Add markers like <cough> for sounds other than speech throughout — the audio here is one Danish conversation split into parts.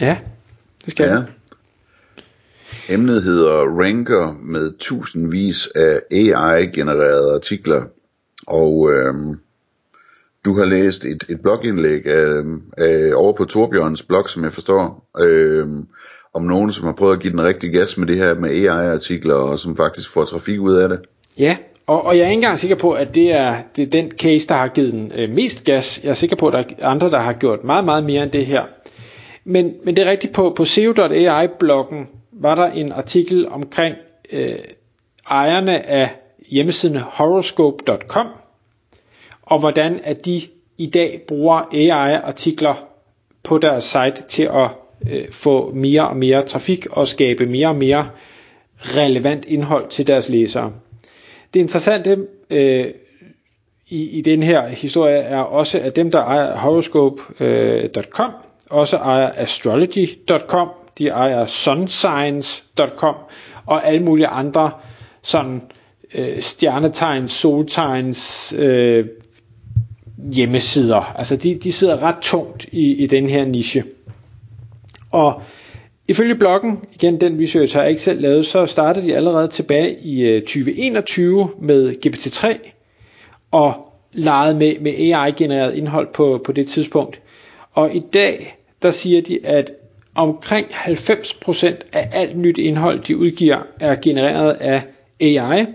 Ja, det skal Ja. ja. Emnet hedder Ranker med tusindvis af AI-genererede artikler, og øhm, du har læst et, et blogindlæg af, af, over på Torbjørns blog, som jeg forstår, øhm, om nogen, som har prøvet at give den rigtig gas med det her med AI-artikler, og som faktisk får trafik ud af det. Ja, og, og jeg er ikke engang sikker på, at det er, det er den case, der har givet den øh, mest gas. Jeg er sikker på, at der er andre, der har gjort meget, meget mere end det her. Men, men det er rigtigt, på, på SEO.ai-bloggen var der en artikel omkring øh, ejerne af hjemmesiden horoscope.com, og hvordan at de i dag bruger AI-artikler på deres site til at øh, få mere og mere trafik og skabe mere og mere relevant indhold til deres læsere. Det interessante øh, i, i den her historie er også, at dem, der ejer horoscope.com, øh, også ejer astrology.com, de ejer sunscience.com og alle mulige andre sådan øh, stjernetegns, soltegns øh, hjemmesider. Altså de, de sidder ret tungt i, i den her niche. Og ifølge bloggen, igen den research har jeg ikke selv lavet, så startede de allerede tilbage i øh, 2021 med GPT-3 og leget med, med AI-genereret indhold på, på det tidspunkt. Og i dag, der siger de, at omkring 90% af alt nyt indhold, de udgiver, er genereret af AI.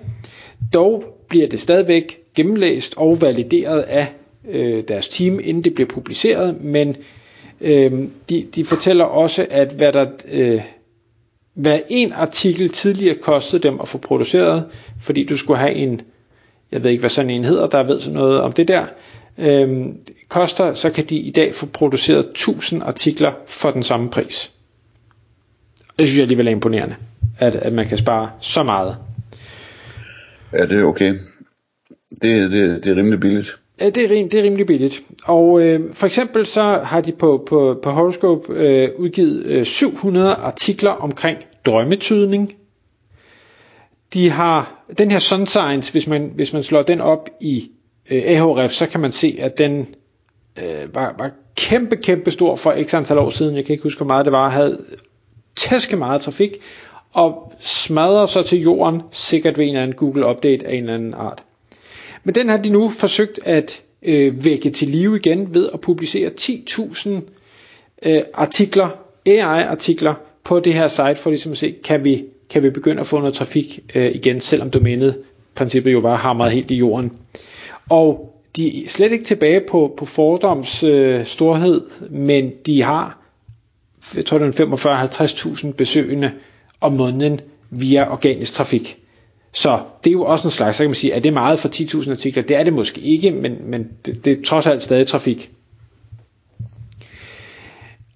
Dog bliver det stadigvæk gennemlæst og valideret af øh, deres team, inden det bliver publiceret, men øh, de, de fortæller også, at hvad der... Øh, hvad en artikel tidligere kostede dem at få produceret, fordi du skulle have en, jeg ved ikke hvad sådan en hedder, der ved sådan noget om det der, øhm, koster, så kan de i dag få produceret 1000 artikler for den samme pris. Det synes jeg alligevel er imponerende, at, at man kan spare så meget. Ja, det er okay. Det, det, det er rimelig billigt. Ja, det er, rim, det er rimelig billigt. Og øh, for eksempel så har de på, på, på Horoscope øh, udgivet øh, 700 artikler omkring drømmetydning. De har den her Sun Science, hvis man, hvis man slår den op i øh, AHRF, så kan man se, at den øh, var, var kæmpe, kæmpe stor for x antal år siden. Jeg kan ikke huske, hvor meget det var. Havde tæske meget trafik, og smadrer så til jorden, sikkert ved en eller anden Google Update af en eller anden art. Men den har de nu forsøgt at øh, vække til live igen ved at publicere 10.000 øh, artikler, AI-artikler på det her site, for ligesom at se, kan vi, kan vi begynde at få noget trafik øh, igen, selvom domænet princippet jo var hamret helt i jorden. Og de er slet ikke tilbage på, på fordoms øh, storhed, men de har, jeg tror det er 45-50.000 besøgende om måneden via organisk trafik. Så det er jo også en slags, så kan man sige, er det meget for 10.000 artikler? Det er det måske ikke, men, men det, det er trods alt stadig trafik.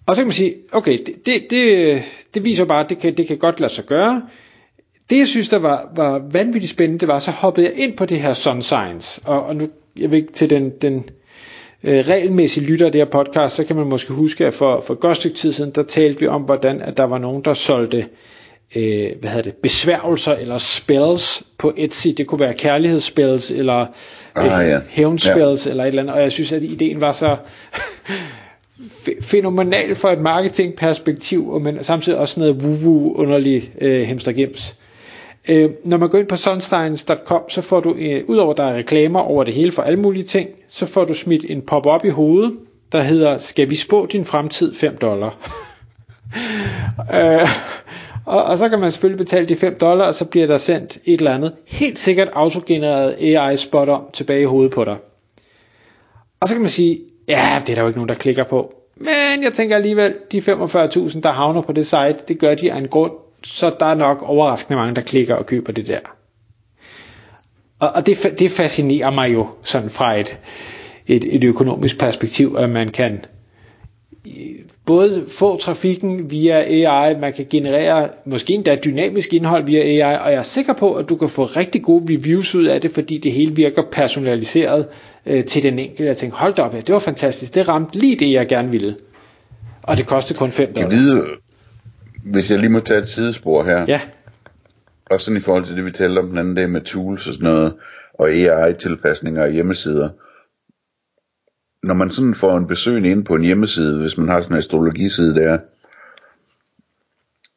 Og så kan man sige, okay, det, det, det, det viser bare, at det kan, det kan godt lade sig gøre. Det jeg synes, der var, var vanvittigt spændende, det var, så hoppede jeg ind på det her Sun Science. Og, og nu, jeg ved ikke til den, den øh, regelmæssige lytter af det her podcast, så kan man måske huske, at for, for et godt stykke tid siden, der talte vi om, hvordan at der var nogen, der solgte øh, hvad hedder det, besværgelser eller spells på Etsy. Det kunne være kærlighedsspells eller Ah, ja. øh, hævnspells ja. eller et eller andet. Og jeg synes, at ideen var så <laughs> fænomenal fra et marketingperspektiv, men samtidig også noget woo-woo underlig øh, hemstergems. Øh, når man går ind på sunsteins.com, så får du, øh, udover der er reklamer over det hele for alle mulige ting, så får du smidt en pop-up i hovedet, der hedder, skal vi spå din fremtid 5 dollar? <laughs> øh, og, og så kan man selvfølgelig betale de 5 dollar, og så bliver der sendt et eller andet, helt sikkert autogenereret AI-spot om tilbage i hovedet på dig. Og så kan man sige, ja, det er der jo ikke nogen, der klikker på. Men jeg tænker alligevel, de 45.000, der havner på det site, det gør de af en grund, så der er nok overraskende mange, der klikker og køber det der. Og, og det, det fascinerer mig jo sådan fra et, et, et økonomisk perspektiv, at man kan både få trafikken via AI, man kan generere måske endda dynamisk indhold via AI, og jeg er sikker på, at du kan få rigtig gode reviews ud af det, fordi det hele virker personaliseret øh, til den enkelte. Jeg tænkte, hold da op, ja, det var fantastisk, det ramte lige det, jeg gerne ville. Og det kostede kun 5 dollar. Jeg vide, hvis jeg lige må tage et sidespor her. Ja. Også sådan i forhold til det, vi talte om den anden dag med tools og sådan noget, og AI-tilpasninger af hjemmesider når man sådan får en besøg ind på en hjemmeside, hvis man har sådan en astrologiside der,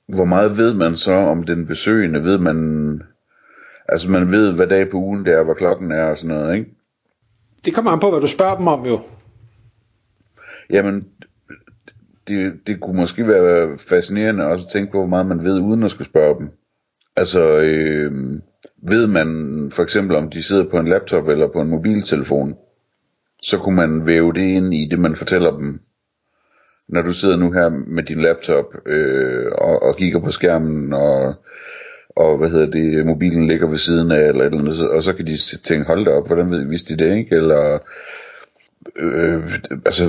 hvor meget ved man så om den besøgende? Ved man, altså man ved, hvad dag på ugen det er, hvad klokken er og sådan noget, ikke? Det kommer an på, hvad du spørger dem om jo. Jamen, det, det kunne måske være fascinerende også at tænke på, hvor meget man ved, uden at skulle spørge dem. Altså, øh, ved man for eksempel, om de sidder på en laptop eller på en mobiltelefon? så kunne man væve det ind i det, man fortæller dem. Når du sidder nu her med din laptop øh, og, og kigger på skærmen, og, og hvad hedder det, mobilen ligger ved siden af, eller, eller andet, og så kan de tænke, hold da op, hvordan ved, vidste de det, ikke? Eller, øh, altså,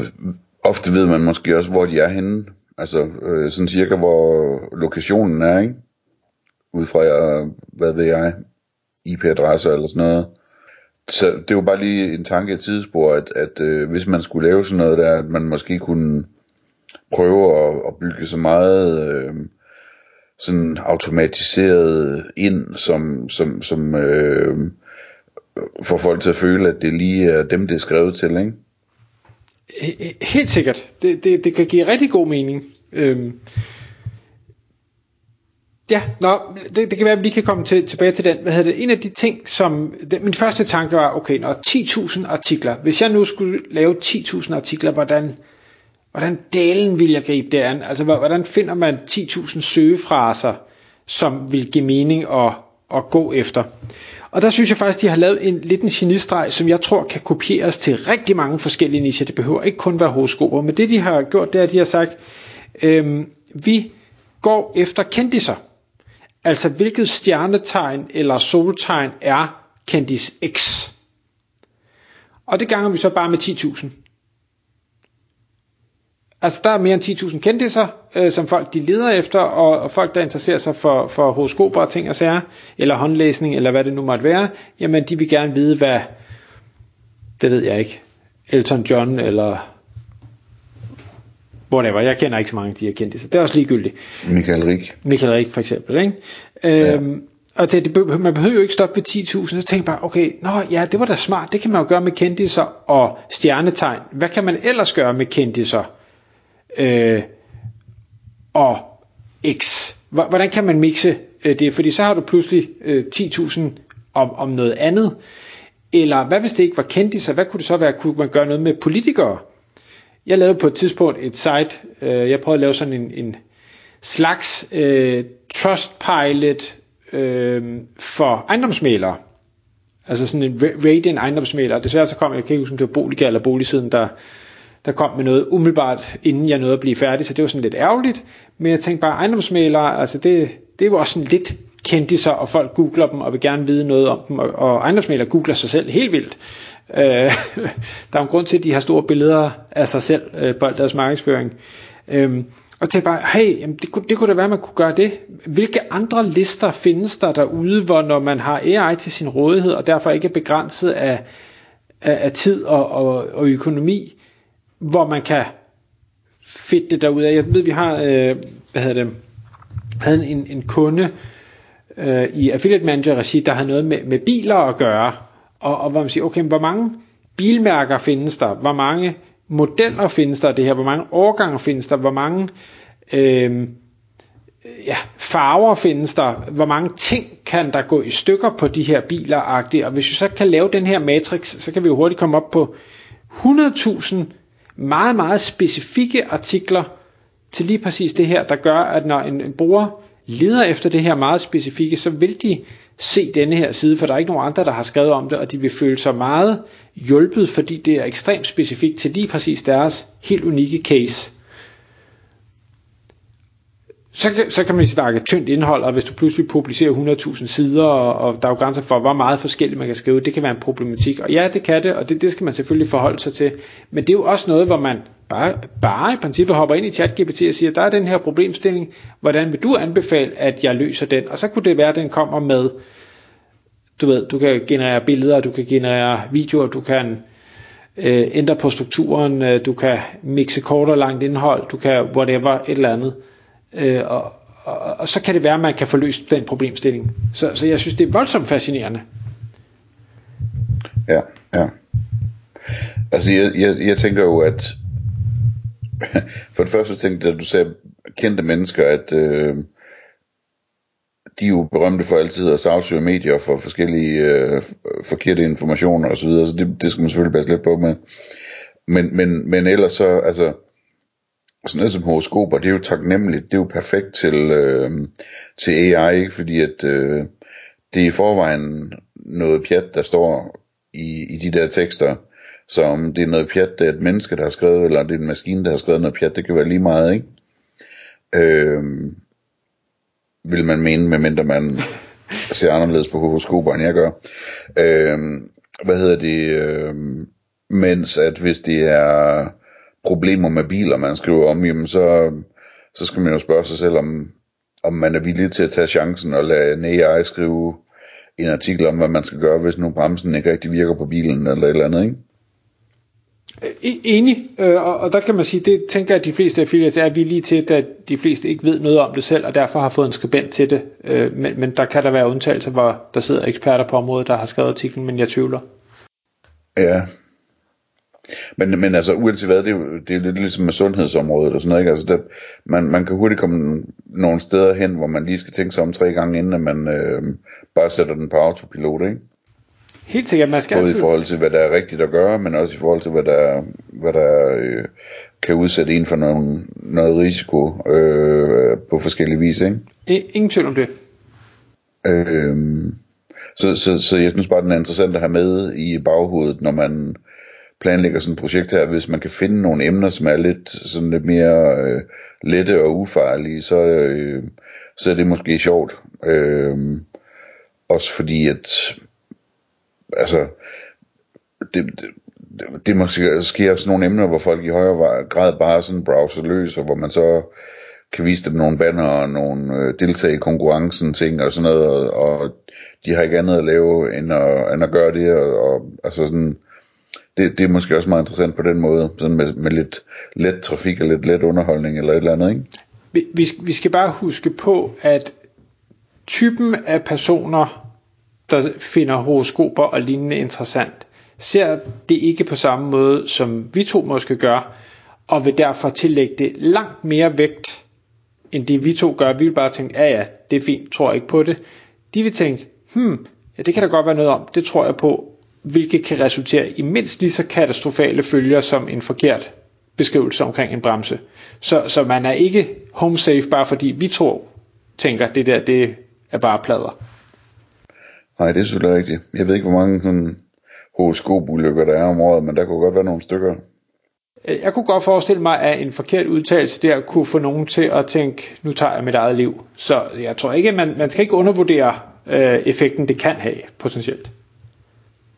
ofte ved man måske også, hvor de er henne. Altså, øh, sådan cirka, hvor lokationen er, ikke? Ud fra, øh, hvad ved jeg, IP-adresser eller sådan noget så det var bare lige en tanke i tidsspor, at, at øh, hvis man skulle lave sådan noget der, at man måske kunne prøve at, at bygge så meget øh, sådan automatiseret ind, som, som, som øh, får folk til at føle, at det lige er dem, det er skrevet til, ikke? Helt sikkert. Det, det, det kan give rigtig god mening. Øhm, Ja, nå, det, det kan være, at vi lige kan komme til, tilbage til den. Hvad hedder det? En af de ting, som... Det, min første tanke var, okay, når 10.000 artikler. Hvis jeg nu skulle lave 10.000 artikler, hvordan, hvordan dalen vil jeg gribe det an? Altså, hvordan finder man 10.000 søgefraser, som vil give mening at, at gå efter? Og der synes jeg faktisk, de har lavet en lidt en genistreg, som jeg tror kan kopieres til rigtig mange forskellige nicher. Det behøver ikke kun være horoskoper, men det de har gjort, det er, at de har sagt, øhm, vi går efter kendiser. Altså hvilket stjernetegn eller soltegn er kendis X? Og det ganger vi så bare med 10.000. Altså der er mere end 10.000 kendiser, øh, som folk de leder efter, og, og folk der interesserer sig for, for horoskoper og ting og sager, eller håndlæsning, eller hvad det nu måtte være, jamen de vil gerne vide, hvad, det ved jeg ikke, Elton John, eller whatever, jeg kender ikke så mange af de her kendte, så det er også ligegyldigt. Michael Rik. Michael Rik for eksempel, ikke? Ja. Øhm, og det, det, man behøver jo ikke stoppe ved 10.000, så tænker bare, okay, nå ja, det var da smart, det kan man jo gøre med kendiser og stjernetegn. Hvad kan man ellers gøre med kendiser øh, og X? Hvordan kan man mixe øh, det? Fordi så har du pludselig øh, 10.000 om, om noget andet. Eller hvad hvis det ikke var kendiser? Hvad kunne det så være? Kunne man gøre noget med politikere? Jeg lavede på et tidspunkt et site, øh, jeg prøvede at lave sådan en, en slags øh, trustpilot øh, for ejendomsmalere. Altså sådan en rating ejendomsmaler. Desværre så kom jeg, jeg kan ikke huske, om det var Boliga eller Boligsiden, der, der kom med noget umiddelbart, inden jeg nåede at blive færdig, så det var sådan lidt ærgerligt. Men jeg tænkte bare, ejendomsmalere, altså det, det var også sådan lidt kendte sig, og folk googler dem og vil gerne vide noget om dem, og, og ejendomsmalere googler sig selv helt vildt. Øh, <laughs> der er en grund til, at de har store billeder af sig selv øh, på deres markedsføring. Øh, og tænkte bare, hey, jamen det, kunne, det kunne da være, at man kunne gøre det. Hvilke andre lister findes der derude, hvor når man har AI til sin rådighed, og derfor ikke er begrænset af, af, af tid og, og, og økonomi, hvor man kan fedt det derude af. Jeg ved, vi har, øh, hvad hedder det, havde en, en kunde øh, i Affiliate Manager regi, der havde noget med, med biler at gøre, og, og hvor man siger, okay, hvor mange bilmærker findes der, hvor mange modeller findes der af det her, hvor mange årgange findes der, hvor mange øh, ja, farver findes der, hvor mange ting kan der gå i stykker på de her biler, og hvis vi så kan lave den her matrix, så kan vi jo hurtigt komme op på 100.000 meget, meget specifikke artikler til lige præcis det her, der gør, at når en, bruger leder efter det her meget specifikke, så vil de se denne her side, for der er ikke nogen andre, der har skrevet om det, og de vil føle sig meget hjulpet, fordi det er ekstremt specifikt til lige præcis deres helt unikke case. Så kan, så kan man snakke tyndt indhold, og hvis du pludselig publicerer 100.000 sider, og, og der er jo grænser for, hvor meget forskelligt man kan skrive, det kan være en problematik. Og ja, det kan det, og det, det skal man selvfølgelig forholde sig til. Men det er jo også noget, hvor man bare, bare i princippet hopper ind i ChatGPT og siger, der er den her problemstilling, hvordan vil du anbefale, at jeg løser den? Og så kunne det være, at den kommer med, du ved, du kan generere billeder, du kan generere videoer, du kan øh, ændre på strukturen, øh, du kan mixe kort og langt indhold, du kan whatever, et eller andet. Øh, Øh, og, og, og så kan det være, at man kan få løst den problemstilling. Så, så jeg synes, det er voldsomt fascinerende. Ja, ja. Altså, jeg, jeg, jeg tænker jo, at <laughs> for det første tænkte jeg, at du sagde kendte mennesker, at øh, de er jo berømte for altid at sagsøge medier for forskellige øh, forkerte informationer osv., så, videre, så det, det skal man selvfølgelig passe lidt på med. Men, men, men ellers så, altså, sådan noget som horoskoper, det er jo taknemmeligt, det er jo perfekt til, øh, til AI, ikke? fordi at øh, det er i forvejen noget pjat, der står i, i de der tekster, så om det er noget pjat, det er et menneske, der har skrevet, eller det er en maskine, der har skrevet noget pjat, det kan være lige meget, ikke? Øh, vil man mene, medmindre man <laughs> ser anderledes på horoskoper, end jeg gør. Øh, hvad hedder det? Øh, mens at hvis det er problemer med biler, man skriver om, jamen så, så skal man jo spørge sig selv, om, om man er villig til at tage chancen og lade en AI skrive en artikel om, hvad man skal gøre, hvis nu bremsen ikke rigtig virker på bilen, eller et eller andet, ikke? E-, enig, øh, og der kan man sige, det tænker jeg, at de fleste affiliates er villige til, da de fleste ikke ved noget om det selv, og derfor har fået en skribent til det. Øh, men, men der kan der være undtagelser, hvor der sidder eksperter på området, der har skrevet artiklen, men jeg tvivler. Ja, men, men altså uanset hvad, det er, jo, det er lidt ligesom med sundhedsområdet og sådan noget, ikke? Altså, det, man, man kan hurtigt komme nogle steder hen, hvor man lige skal tænke sig om tre gange, inden man øh, bare sætter den på autopilot, ikke? Helt sikkert, man skal Både altid... i forhold til, hvad der er rigtigt at gøre, men også i forhold til, hvad der, hvad der øh, kan udsætte en for noget, noget risiko øh, på forskellige vis, ikke? Ingen tvivl om det. Øh, så, så, så jeg synes bare, den er interessant at have med i baghovedet, når man planlægger sådan et projekt her, hvis man kan finde nogle emner, som er lidt, sådan lidt mere øh, lette og ufarlige, så, øh, så er det måske sjovt. Øh, også fordi, at altså, det, det, det måske sker også nogle emner, hvor folk i højere grad bare sådan browser løs, og hvor man så kan vise dem nogle banner og nogle øh, deltage i konkurrencen ting og sådan noget, og, og de har ikke andet at lave end at, end at gøre det, og, og altså sådan, det, det er måske også meget interessant på den måde, sådan med, med lidt let trafik og lidt let underholdning eller et eller andet, ikke? Vi, vi, vi skal bare huske på, at typen af personer, der finder horoskoper og lignende interessant, ser det ikke på samme måde, som vi to måske gør, og vil derfor tillægge det langt mere vægt, end det vi to gør. Vi vil bare tænke, ja ja, det er fint, tror jeg ikke på det. De vil tænke, hmm, ja, det kan der godt være noget om, det tror jeg på, hvilket kan resultere i mindst lige så katastrofale følger som en forkert beskrivelse omkring en bremse. Så, så man er ikke home safe bare fordi vi to tænker, det der det er bare plader. Nej, det er selvfølgelig rigtigt. Jeg ved ikke, hvor mange sådan, horoskopulykker der er om året, men der kunne godt være nogle stykker. Jeg kunne godt forestille mig, at en forkert udtalelse der kunne få nogen til at tænke, nu tager jeg mit eget liv. Så jeg tror ikke, man, man skal ikke undervurdere øh, effekten, det kan have potentielt.